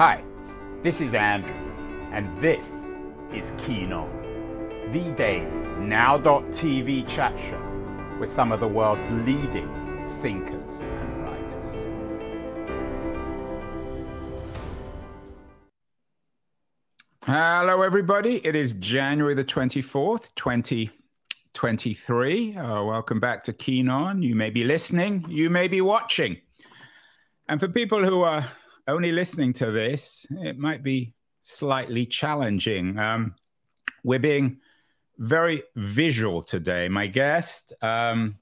Hi, this is Andrew, and this is Keen On, the daily now.tv chat show with some of the world's leading thinkers and writers. Hello, everybody. It is January the 24th, 2023. Uh, welcome back to Keen On. You may be listening, you may be watching. And for people who are only listening to this, it might be slightly challenging. Um, we're being very visual today. My guest um,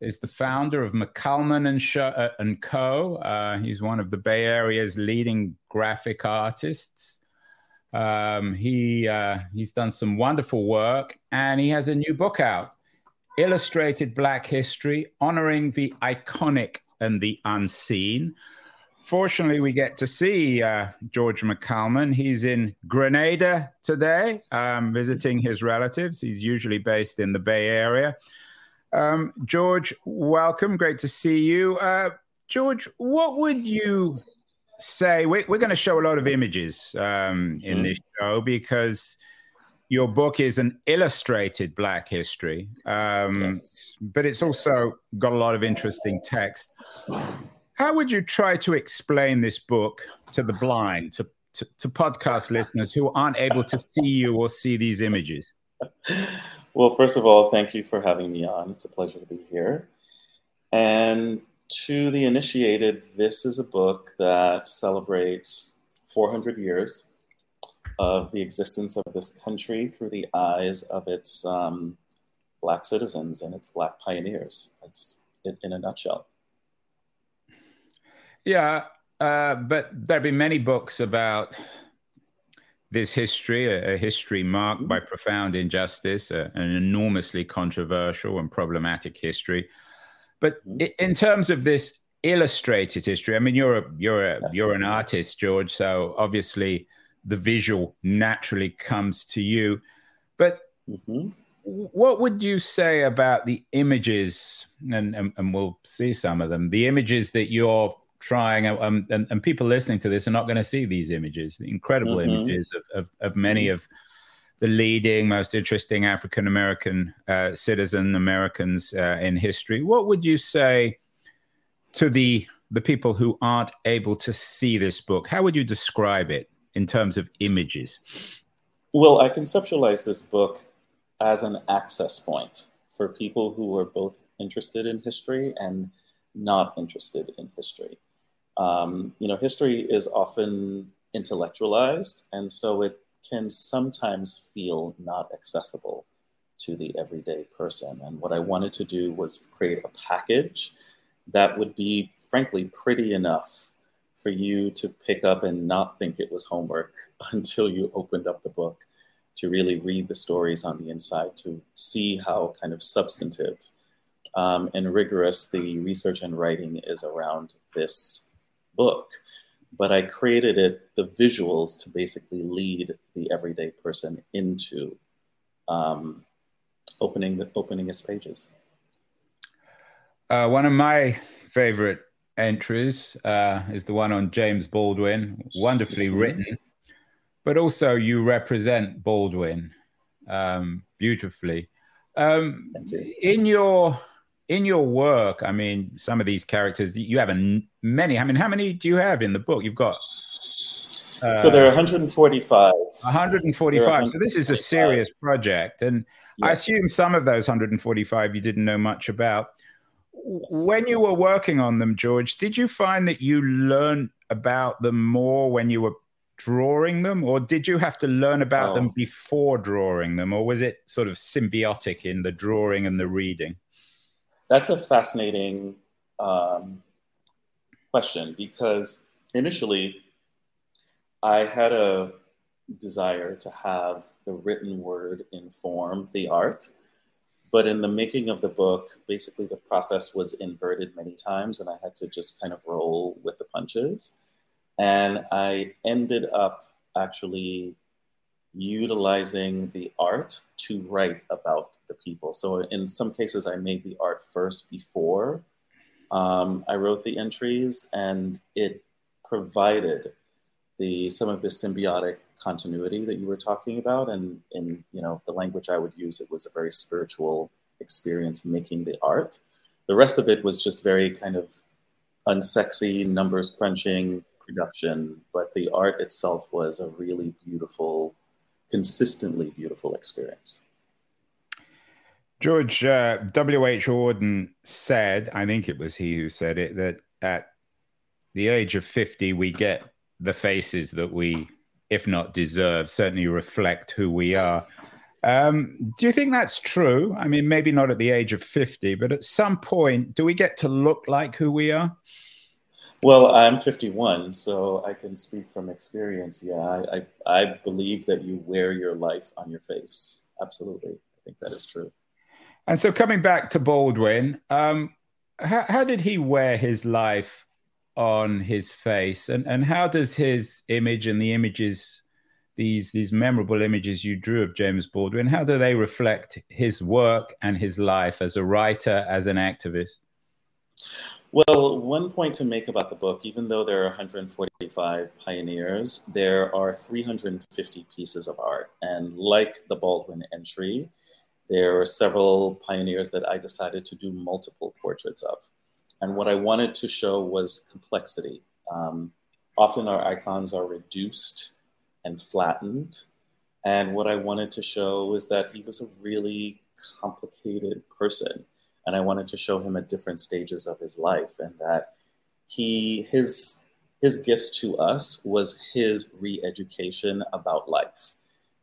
is the founder of McCalman and, Sh- uh, and Co. Uh, he's one of the Bay Area's leading graphic artists. Um, he uh, he's done some wonderful work, and he has a new book out, Illustrated Black History: Honoring the Iconic and the Unseen. Fortunately, we get to see uh, George McCalman. He's in Grenada today, um, visiting his relatives. He's usually based in the Bay Area. Um, George, welcome. Great to see you. Uh, George, what would you say? We're, we're going to show a lot of images um, in mm. this show because your book is an illustrated Black history, um, yes. but it's also got a lot of interesting text. How would you try to explain this book to the blind, to, to, to podcast listeners who aren't able to see you or see these images? Well, first of all, thank you for having me on. It's a pleasure to be here. And to the initiated, this is a book that celebrates 400 years of the existence of this country through the eyes of its um, Black citizens and its Black pioneers. That's it in a nutshell. Yeah, uh, but there've been many books about this history, a, a history marked by profound injustice, an enormously controversial and problematic history. But mm-hmm. in terms of this illustrated history, I mean, you're a, you're a, you're an artist, George. So obviously, the visual naturally comes to you. But mm-hmm. what would you say about the images? And, and, and we'll see some of them. The images that you're trying um, and, and people listening to this are not going to see these images the incredible mm-hmm. images of, of, of, many of the leading most interesting african american uh, citizen americans uh, in history. What would you say to the the people who aren't able to see this book? How would you describe it in terms of images? Well i conceptualize this book as an access point for people who are both interested in history and not interested in history um, you know, history is often intellectualized, and so it can sometimes feel not accessible to the everyday person. And what I wanted to do was create a package that would be, frankly, pretty enough for you to pick up and not think it was homework until you opened up the book, to really read the stories on the inside, to see how kind of substantive um, and rigorous the research and writing is around this book, but I created it, the visuals, to basically lead the everyday person into um, opening the opening its pages. Uh, one of my favorite entries uh, is the one on James Baldwin, wonderfully mm-hmm. written, but also you represent Baldwin um, beautifully. Um, you. In your in your work, I mean, some of these characters, you have a, many. I mean, how many do you have in the book? You've got. Uh, so there are 145. 145. So this is a serious project. And yes. I assume some of those 145 you didn't know much about. When you were working on them, George, did you find that you learned about them more when you were drawing them, or did you have to learn about oh. them before drawing them, or was it sort of symbiotic in the drawing and the reading? That's a fascinating um, question because initially I had a desire to have the written word inform the art. But in the making of the book, basically the process was inverted many times, and I had to just kind of roll with the punches. And I ended up actually utilizing the art to write about the people. So in some cases, I made the art first before um, I wrote the entries, and it provided the some of the symbiotic continuity that you were talking about, and in you know the language I would use, it was a very spiritual experience making the art. The rest of it was just very kind of unsexy, numbers crunching production, but the art itself was a really beautiful, consistently beautiful experience. George uh, W.H. Auden said, I think it was he who said it, that at the age of 50, we get the faces that we, if not deserve, certainly reflect who we are. Um, do you think that's true? I mean, maybe not at the age of 50, but at some point, do we get to look like who we are? Well, I'm 51, so I can speak from experience. Yeah, I, I, I believe that you wear your life on your face. Absolutely. I think that is true. And so, coming back to Baldwin, um, how, how did he wear his life on his face, and and how does his image and the images, these these memorable images you drew of James Baldwin, how do they reflect his work and his life as a writer, as an activist? Well, one point to make about the book, even though there are 145 pioneers, there are 350 pieces of art. And like the Baldwin entry, there are several pioneers that I decided to do multiple portraits of. And what I wanted to show was complexity. Um, often our icons are reduced and flattened. And what I wanted to show is that he was a really complicated person. And I wanted to show him at different stages of his life and that he, his, his gifts to us was his re-education about life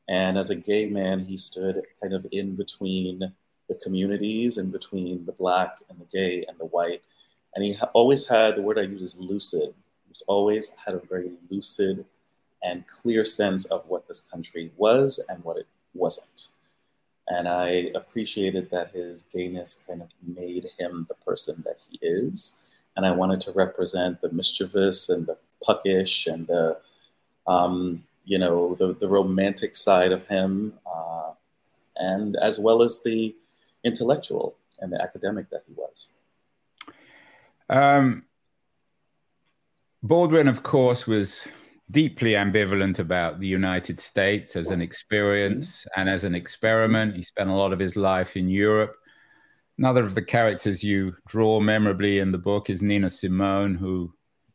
and as a gay man, he stood kind of in between the communities, in between the black and the gay and the white. And he always had the word I use is lucid. He's always had a very lucid and clear sense of what this country was and what it wasn't. And I appreciated that his gayness kind of made him the person that he is. And I wanted to represent the mischievous and the puckish and the um, you know the the romantic side of him, uh, and as well as the intellectual and the academic that he was. Um, Baldwin, of course, was deeply ambivalent about the United States as an experience and as an experiment. He spent a lot of his life in Europe. Another of the characters you draw memorably in the book is Nina Simone, who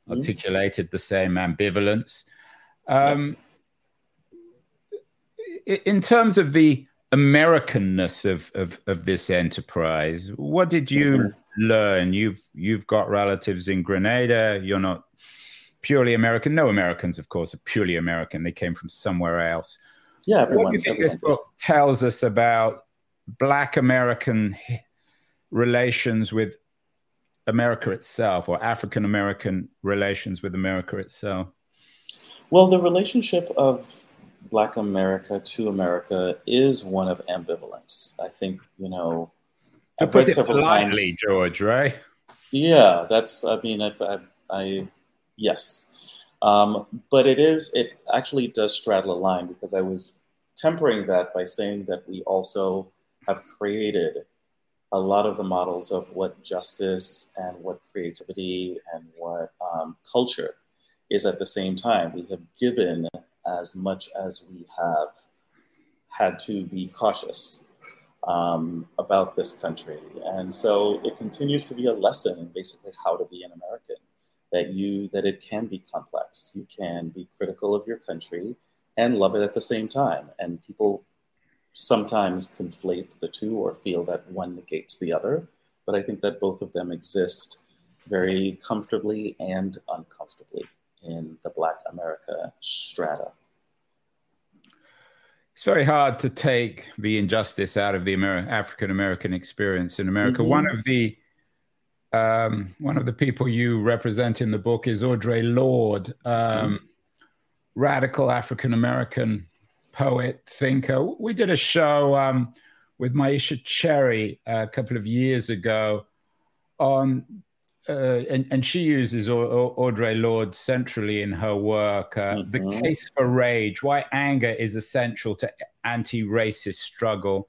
mm-hmm. articulated the same ambivalence. Um, yes in terms of the Americanness of, of, of this enterprise, what did you mm-hmm. learn? You've you've got relatives in Grenada. You're not purely American. No Americans, of course, are purely American. They came from somewhere else. Yeah. Everyone, what do you think this book tells us about Black American relations with America itself, or African American relations with America itself? Well, the relationship of Black America to America is one of ambivalence. I think you know. To I've put it politely, times, George, right? Yeah, that's. I mean, I, I, I yes, um, but it is. It actually does straddle a line because I was tempering that by saying that we also have created a lot of the models of what justice and what creativity and what um, culture is at the same time. We have given as much as we have had to be cautious um, about this country. And so it continues to be a lesson in basically how to be an American. That you that it can be complex. You can be critical of your country and love it at the same time. And people sometimes conflate the two or feel that one negates the other. But I think that both of them exist very comfortably and uncomfortably in the Black America strata. It's very hard to take the injustice out of the Amer- African American experience in America. Mm-hmm. One of the um, one of the people you represent in the book is Audre Lorde, um, mm-hmm. radical African American poet, thinker. We did a show um, with Myisha Cherry a couple of years ago on uh, and, and she uses Audre Lorde centrally in her work. Uh, mm-hmm. The case for rage, why anger is essential to anti-racist struggle.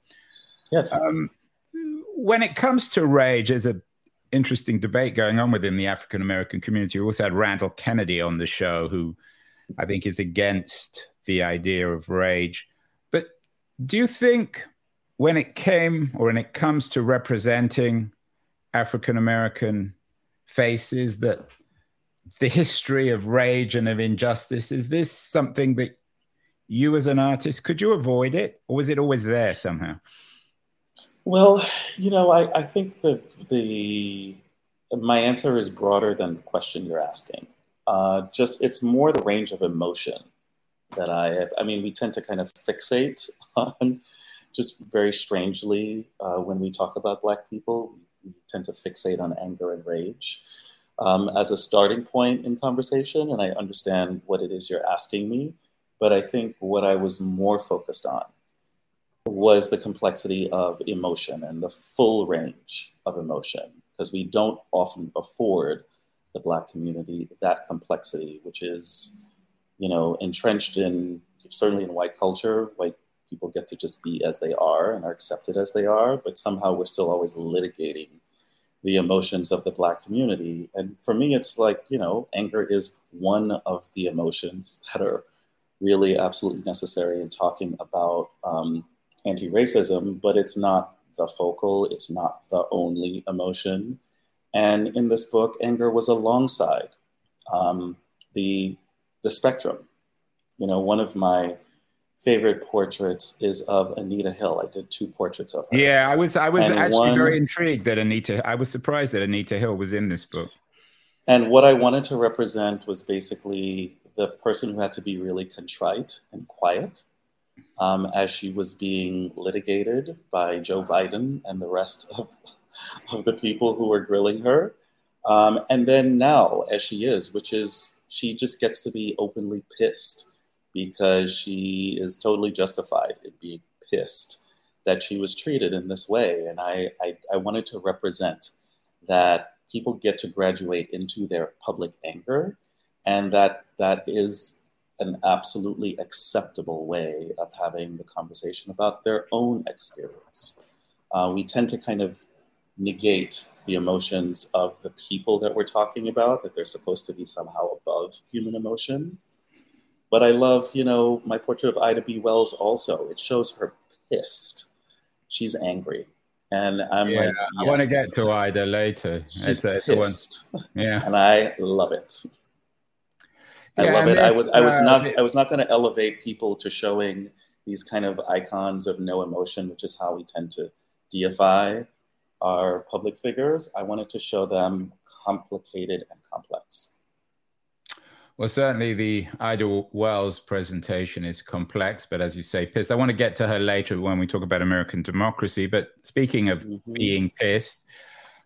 Yes. Um, when it comes to rage, as an interesting debate going on within the African American community. We also had Randall Kennedy on the show, who I think, is against the idea of rage. But do you think when it came or when it comes to representing African American faces that the history of rage and of injustice is this something that you as an artist could you avoid it or was it always there somehow well you know i, I think the the my answer is broader than the question you're asking. Uh, just it's more the range of emotion that i have i mean we tend to kind of fixate on just very strangely uh, when we talk about black people we tend to fixate on anger and rage um, as a starting point in conversation and i understand what it is you're asking me but I think what I was more focused on was the complexity of emotion and the full range of emotion, because we don't often afford the Black community that complexity, which is, you know, entrenched in certainly in white culture. White people get to just be as they are and are accepted as they are, but somehow we're still always litigating the emotions of the Black community. And for me, it's like, you know, anger is one of the emotions that are really absolutely necessary in talking about um, anti racism, but it's not the focal, it's not the only emotion. And in this book, anger was alongside um, the, the spectrum. You know, one of my favorite portraits is of Anita Hill. I did two portraits of her. Yeah, I was I was and actually one, very intrigued that Anita. I was surprised that Anita Hill was in this book. And what I wanted to represent was basically the person who had to be really contrite and quiet um, as she was being litigated by Joe Biden and the rest of, of the people who were grilling her. Um, and then now, as she is, which is she just gets to be openly pissed because she is totally justified in being pissed that she was treated in this way. And I, I, I wanted to represent that people get to graduate into their public anger and that that is an absolutely acceptable way of having the conversation about their own experience. Uh, we tend to kind of negate the emotions of the people that we're talking about, that they're supposed to be somehow above human emotion. But I love, you know, my portrait of Ida B. Wells also. It shows her pissed. She's angry. And I'm yeah, like, yes. I want to get to Ida later. She's pissed. Yeah. And I love it. I yeah, love it. I was I was uh, not I was not going to elevate people to showing these kind of icons of no emotion, which is how we tend to deify our public figures. I wanted to show them complicated and complex. Well, certainly the Ida Wells presentation is complex, but as you say, pissed. I want to get to her later when we talk about American democracy. But speaking of mm-hmm. being pissed,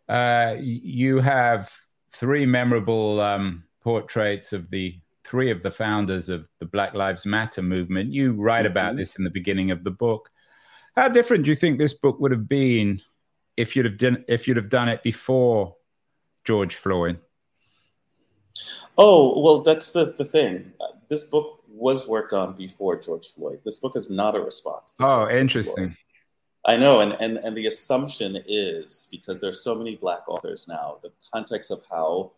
uh, you have three memorable um, portraits of the three of the founders of the Black Lives Matter movement. You write mm-hmm. about this in the beginning of the book. How different do you think this book would have been if you'd have done if you'd have done it before George Floyd? Oh well, that's the the thing. This book was worked on before George Floyd. This book is not a response. oh, George interesting. Floyd. I know, and, and and the assumption is because there's so many black authors now, the context of how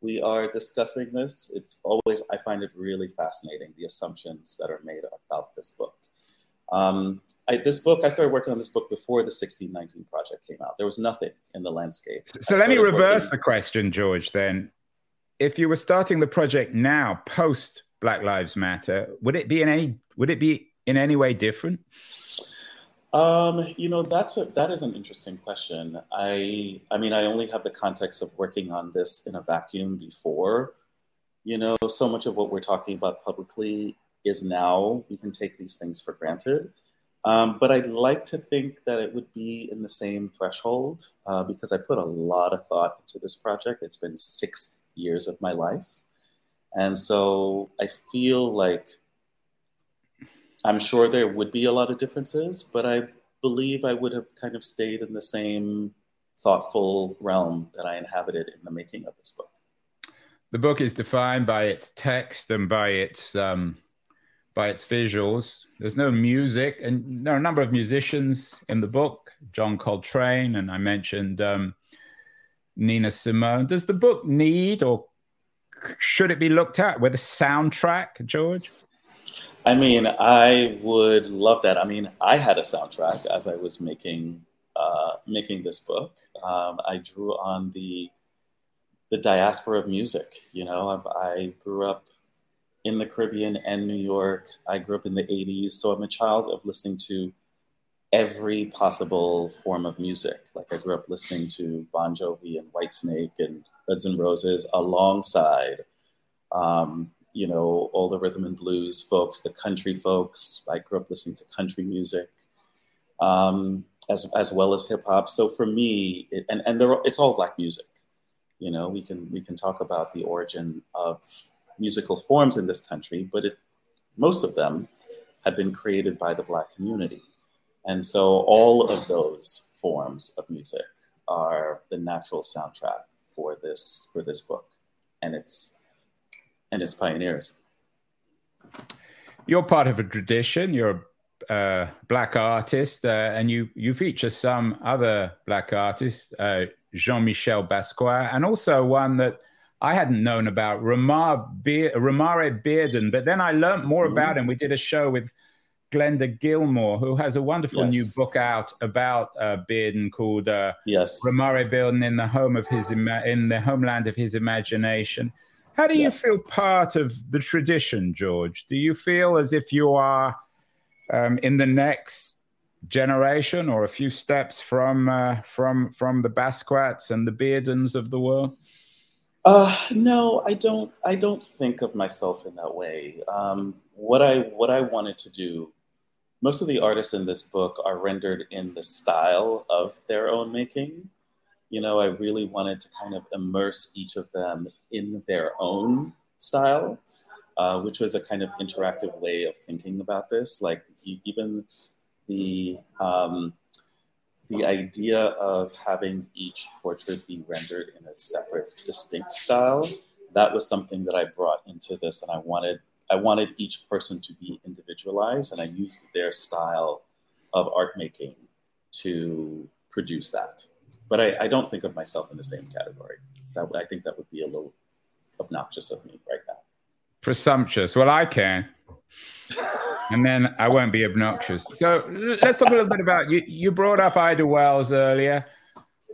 we are discussing this, it's always, I find it really fascinating, the assumptions that are made about this book. Um, I, this book, I started working on this book before the 1619 project came out. There was nothing in the landscape. So let me reverse working... the question, George, then. If you were starting the project now, post Black Lives Matter, would it be in any, would it be in any way different? Um, you know, that's a, that is an interesting question. I I mean, I only have the context of working on this in a vacuum before. You know, so much of what we're talking about publicly is now we can take these things for granted. Um, but I'd like to think that it would be in the same threshold uh, because I put a lot of thought into this project. It's been six years of my life. And so I feel like I'm sure there would be a lot of differences, but I believe I would have kind of stayed in the same thoughtful realm that I inhabited in the making of this book. The book is defined by its text and by its um, by its visuals. There's no music, and there are a number of musicians in the book. John Coltrane, and I mentioned um, Nina Simone. Does the book need or should it be looked at with a soundtrack, George? I mean, I would love that. I mean, I had a soundtrack as I was making uh, making this book. Um, I drew on the the diaspora of music. You know, I, I, grew up in the Caribbean and New York. I grew up in the '80s, so I'm a child of listening to every possible form of music. Like I grew up listening to Bon Jovi and Whitesnake and Guns N' Roses alongside um, you know, all the rhythm and blues folks, the country folks. I grew up listening to country music, um, as as well as hip hop. So for me, it, and and it's all black music. You know, we can we can talk about the origin of musical forms in this country, but it, most of them have been created by the black community, and so all of those forms of music are the natural soundtrack for this for this book, and it's and its pioneers. You're part of a tradition. You're a uh, black artist, uh, and you you feature some other black artists, uh, Jean-Michel Basquiat, and also one that I hadn't known about, Romare, Be- Romare Bearden. But then I learned more about him. We did a show with Glenda Gilmore, who has a wonderful yes. new book out about uh, Bearden called uh, "Yes, Romare Bearden in the home of his ima- in the homeland of his imagination." How do you feel part of the tradition, George? Do you feel as if you are um, in the next generation or a few steps from uh, from from the Basquiats and the Beardens of the world? Uh, no, I don't. I don't think of myself in that way. Um, what I what I wanted to do. Most of the artists in this book are rendered in the style of their own making you know, I really wanted to kind of immerse each of them in their own style, uh, which was a kind of interactive way of thinking about this. Like even the um, the idea of having each portrait be rendered in a separate, distinct style, that was something that I brought into this, and I wanted I wanted each person to be individualized, and I used their style of art making to produce that but I, I don't think of myself in the same category. That I think that would be a little obnoxious of me right now. Presumptuous. Well, I can. and then I won't be obnoxious. So let's talk a little bit about you. You brought up Ida Wells earlier.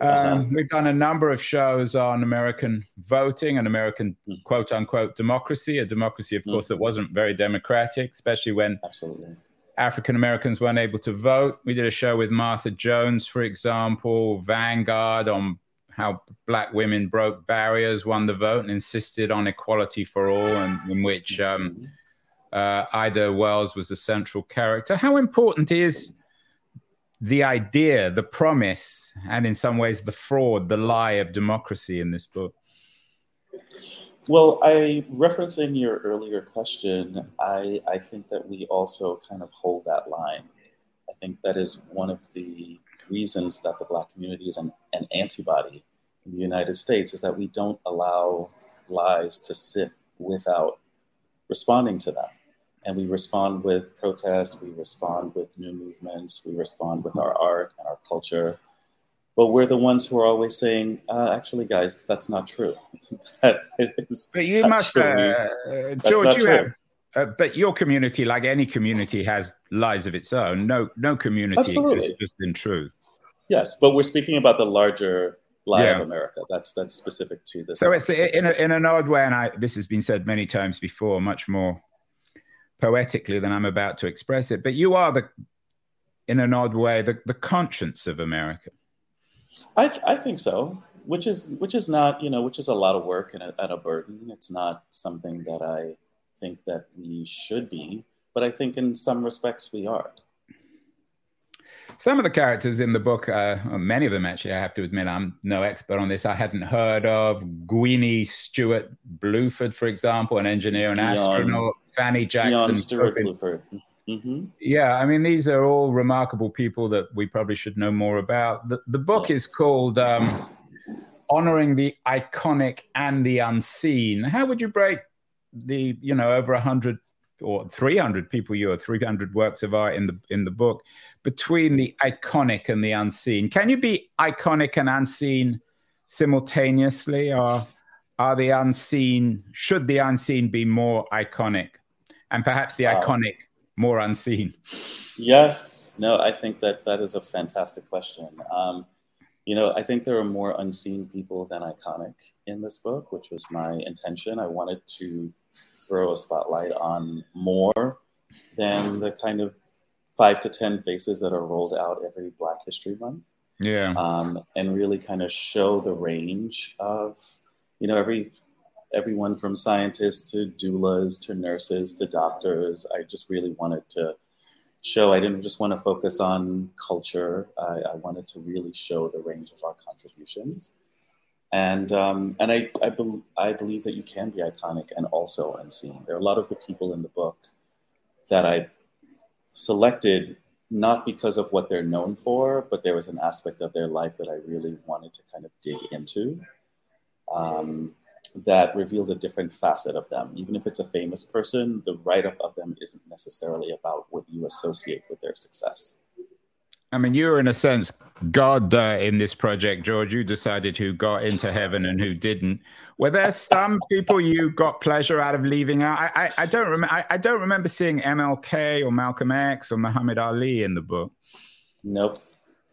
Um, uh-huh. We've done a number of shows on American voting and American mm. quote unquote democracy, a democracy, of mm. course, that wasn't very democratic, especially when Absolutely. African Americans weren't able to vote. We did a show with Martha Jones, for example, Vanguard on how black women broke barriers, won the vote, and insisted on equality for all, and in which um, uh, Ida Wells was a central character. How important is the idea, the promise, and in some ways the fraud, the lie of democracy in this book? Well, I referencing your earlier question, I, I think that we also kind of hold that line. I think that is one of the reasons that the Black community is an, an antibody in the United States is that we don't allow lies to sit without responding to them. And we respond with protests, we respond with new movements, we respond with our art and our culture but we're the ones who are always saying, uh, "Actually, guys, that's not true." that but you must, uh, George, you true. have. Uh, but your community, like any community, has lies of its own. No, no community Absolutely. exists just in truth. Yes, but we're speaking about the larger lie yeah. of America. That's that's specific to this. So it's in, a, in an odd way, and I this has been said many times before, much more poetically than I'm about to express it. But you are the, in an odd way, the, the conscience of America. I, I think so, which is which is not you know which is a lot of work and a, and a burden. It's not something that I think that we should be, but I think in some respects we are. Some of the characters in the book, uh, many of them actually, I have to admit, I'm no expert on this. I hadn't heard of Gwynnie Stewart Bluford, for example, an engineer and astronaut. Fanny Jackson. Stewart Bluford. Mm-hmm. Yeah, I mean, these are all remarkable people that we probably should know more about. The, the book yes. is called um, Honoring the Iconic and the Unseen. How would you break the, you know, over 100 or 300 people you are 300 works of art in the in the book between the iconic and the unseen can you be iconic and unseen simultaneously or are the unseen, should the unseen be more iconic? And perhaps the wow. iconic more unseen? Yes. No, I think that that is a fantastic question. Um, you know, I think there are more unseen people than iconic in this book, which was my intention. I wanted to throw a spotlight on more than the kind of five to 10 faces that are rolled out every Black History Month. Yeah. Um, and really kind of show the range of, you know, every everyone from scientists to doulas to nurses to doctors. I just really wanted to show. I didn't just want to focus on culture. I, I wanted to really show the range of our contributions. And um, and I I, be, I believe that you can be iconic and also unseen. There are a lot of the people in the book that I selected not because of what they're known for, but there was an aspect of their life that I really wanted to kind of dig into. Um, that revealed a different facet of them. Even if it's a famous person, the write up of them isn't necessarily about what you associate with their success. I mean, you were in a sense God uh, in this project, George. You decided who got into heaven and who didn't. Were there some people you got pleasure out of leaving out? I, I, I don't remember. I, I, don't remember seeing MLK or Malcolm X or Muhammad Ali in the book. Nope,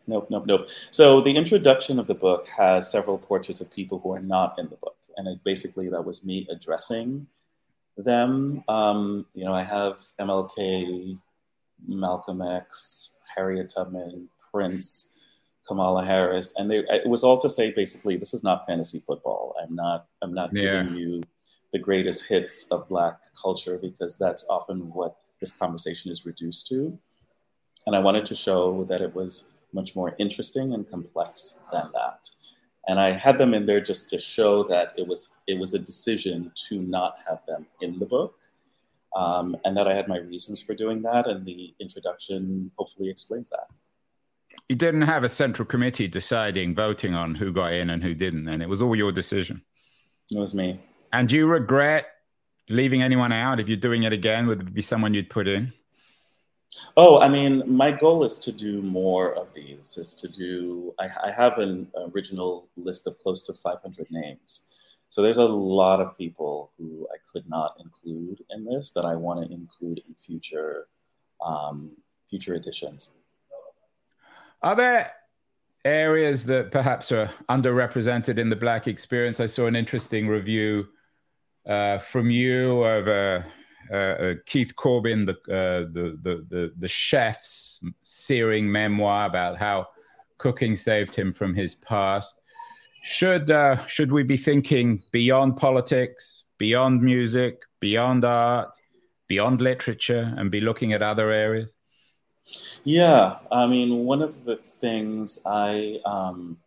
nope, nope, nope. So the introduction of the book has several portraits of people who are not in the book and it, basically that was me addressing them. Um, you know, I have MLK, Malcolm X, Harriet Tubman, Prince, Kamala Harris, and they, it was all to say basically this is not fantasy football. I'm not I'm not yeah. giving you the greatest hits of Black culture because that's often what this conversation is reduced to. And I wanted to show that it was much more interesting and complex than that and I had them in there just to show that it was it was a decision to not have them in the book, um, and that I had my reasons for doing that, and the introduction hopefully explains that. You didn't have a central committee deciding, voting on who got in and who didn't, and it was all your decision. It was me. And do you regret leaving anyone out? If you're doing it again, would it be someone you'd put in? Oh, I mean, my goal is to do more of these. Is to do. I, I, have an original list of close to 500 names, so there's a lot of people who I could not include in this that I want to include in future um, future editions. Are there areas that perhaps are underrepresented in the Black experience? I saw an interesting review uh, from you of a Keith Corbin, the, uh, the, the, the, the chef's searing memoir about how cooking saved him from his past. Should, uh, should we be thinking beyond politics, beyond music, beyond art, beyond literature, and be looking at other areas? Yeah, I mean, one of the things I, um,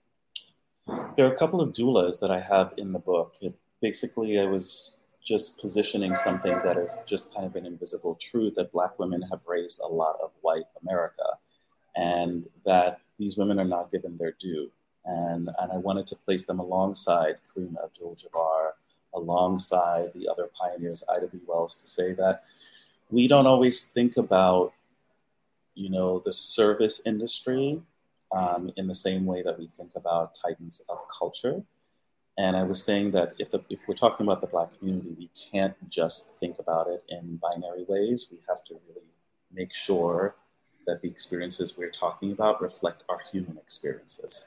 there are a couple of doulas that I have in the book. It, basically, I was just positioning something that is just kind of an invisible truth that Black women have raised a lot of white America, and that these women are not given their due. And, and I wanted to place them alongside Kareem Abdul Jabbar, alongside the other pioneers, Ida B. Wells, to say that we don't always think about, you know, the service industry um, in the same way that we think about titans of culture. And I was saying that if, the, if we're talking about the Black community, we can't just think about it in binary ways. We have to really make sure that the experiences we're talking about reflect our human experiences.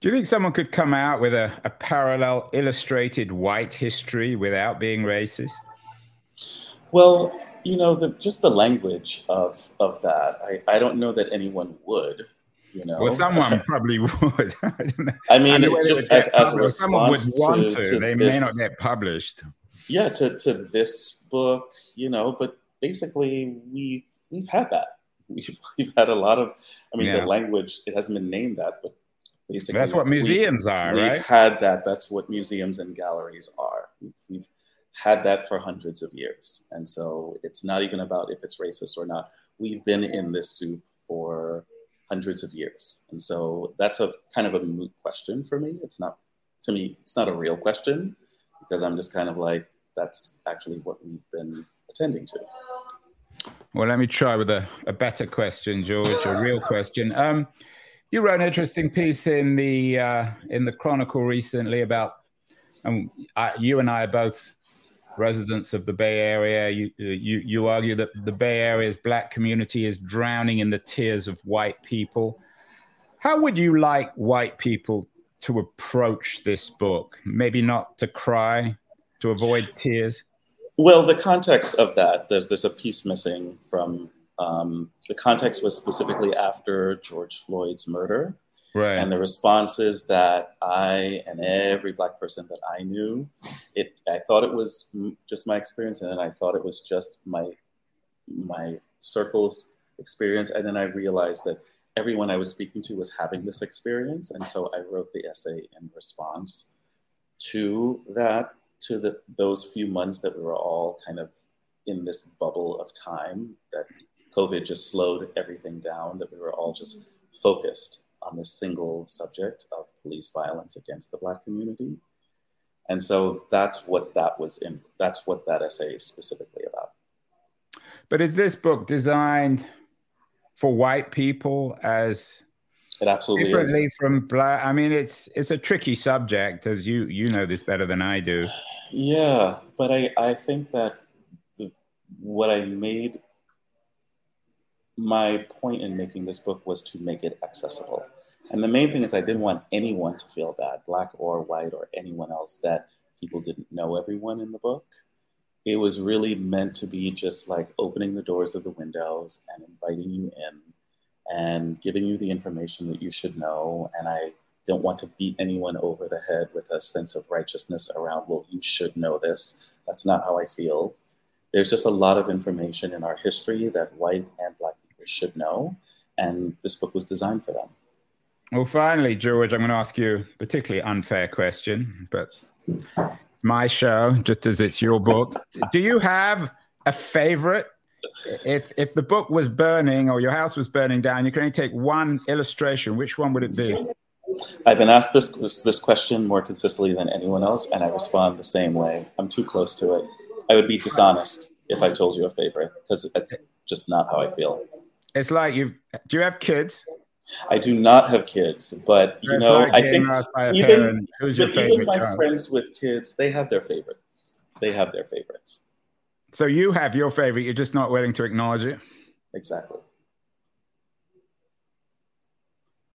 Do you think someone could come out with a, a parallel illustrated white history without being racist? Well, you know, the, just the language of, of that, I, I don't know that anyone would. You know, well, someone probably would. I mean, I just as, as a response someone would want to, to, they this, may not get published. Yeah, to, to this book, you know, but basically we we've had that. We've we've had a lot of. I mean, yeah. the language it hasn't been named that, but basically that's what museums we've, are, we've right? Had that. That's what museums and galleries are. We've, we've had that for hundreds of years, and so it's not even about if it's racist or not. We've been in this soup for hundreds of years. And so that's a kind of a moot question for me. It's not, to me, it's not a real question because I'm just kind of like, that's actually what we've been attending to. Well, let me try with a, a better question, George, a real question. Um, you wrote an interesting piece in the uh, in the Chronicle recently about and I, you and I are both residents of the Bay Area. You, you, you argue that the Bay Area's black community is drowning in the tears of white people. How would you like white people to approach this book? Maybe not to cry, to avoid tears? Well, the context of that, there's a piece missing from um, the context was specifically after George Floyd's murder. Right. And the responses that I and every black person that I knew, it I thought it was just my experience, and then I thought it was just my my circle's experience, and then I realized that everyone I was speaking to was having this experience, and so I wrote the essay in response to that, to the those few months that we were all kind of in this bubble of time that COVID just slowed everything down, that we were all just focused on this single subject of police violence against the Black community. And so that's what that was in, that's what that essay is specifically about. But is this book designed for white people as it absolutely differently is. from black? I mean, it's it's a tricky subject, as you you know this better than I do. Yeah, but I I think that the, what I made my point in making this book was to make it accessible. And the main thing is, I didn't want anyone to feel bad, black or white or anyone else, that people didn't know everyone in the book. It was really meant to be just like opening the doors of the windows and inviting you in and giving you the information that you should know. And I don't want to beat anyone over the head with a sense of righteousness around, well, you should know this. That's not how I feel. There's just a lot of information in our history that white and black people should know. And this book was designed for them. Well, finally, George, I'm going to ask you a particularly unfair question, but it's my show, just as it's your book. Do you have a favorite? If if the book was burning or your house was burning down, you can only take one illustration. Which one would it be? I've been asked this this question more consistently than anyone else, and I respond the same way. I'm too close to it. I would be dishonest if I told you a favorite because it's just not how I feel it's like you do you have kids? I do not have kids, but you know, I think even, Who's your even my child? friends with kids, they have their favorites. They have their favorites. So you have your favorite. You're just not willing to acknowledge it. Exactly.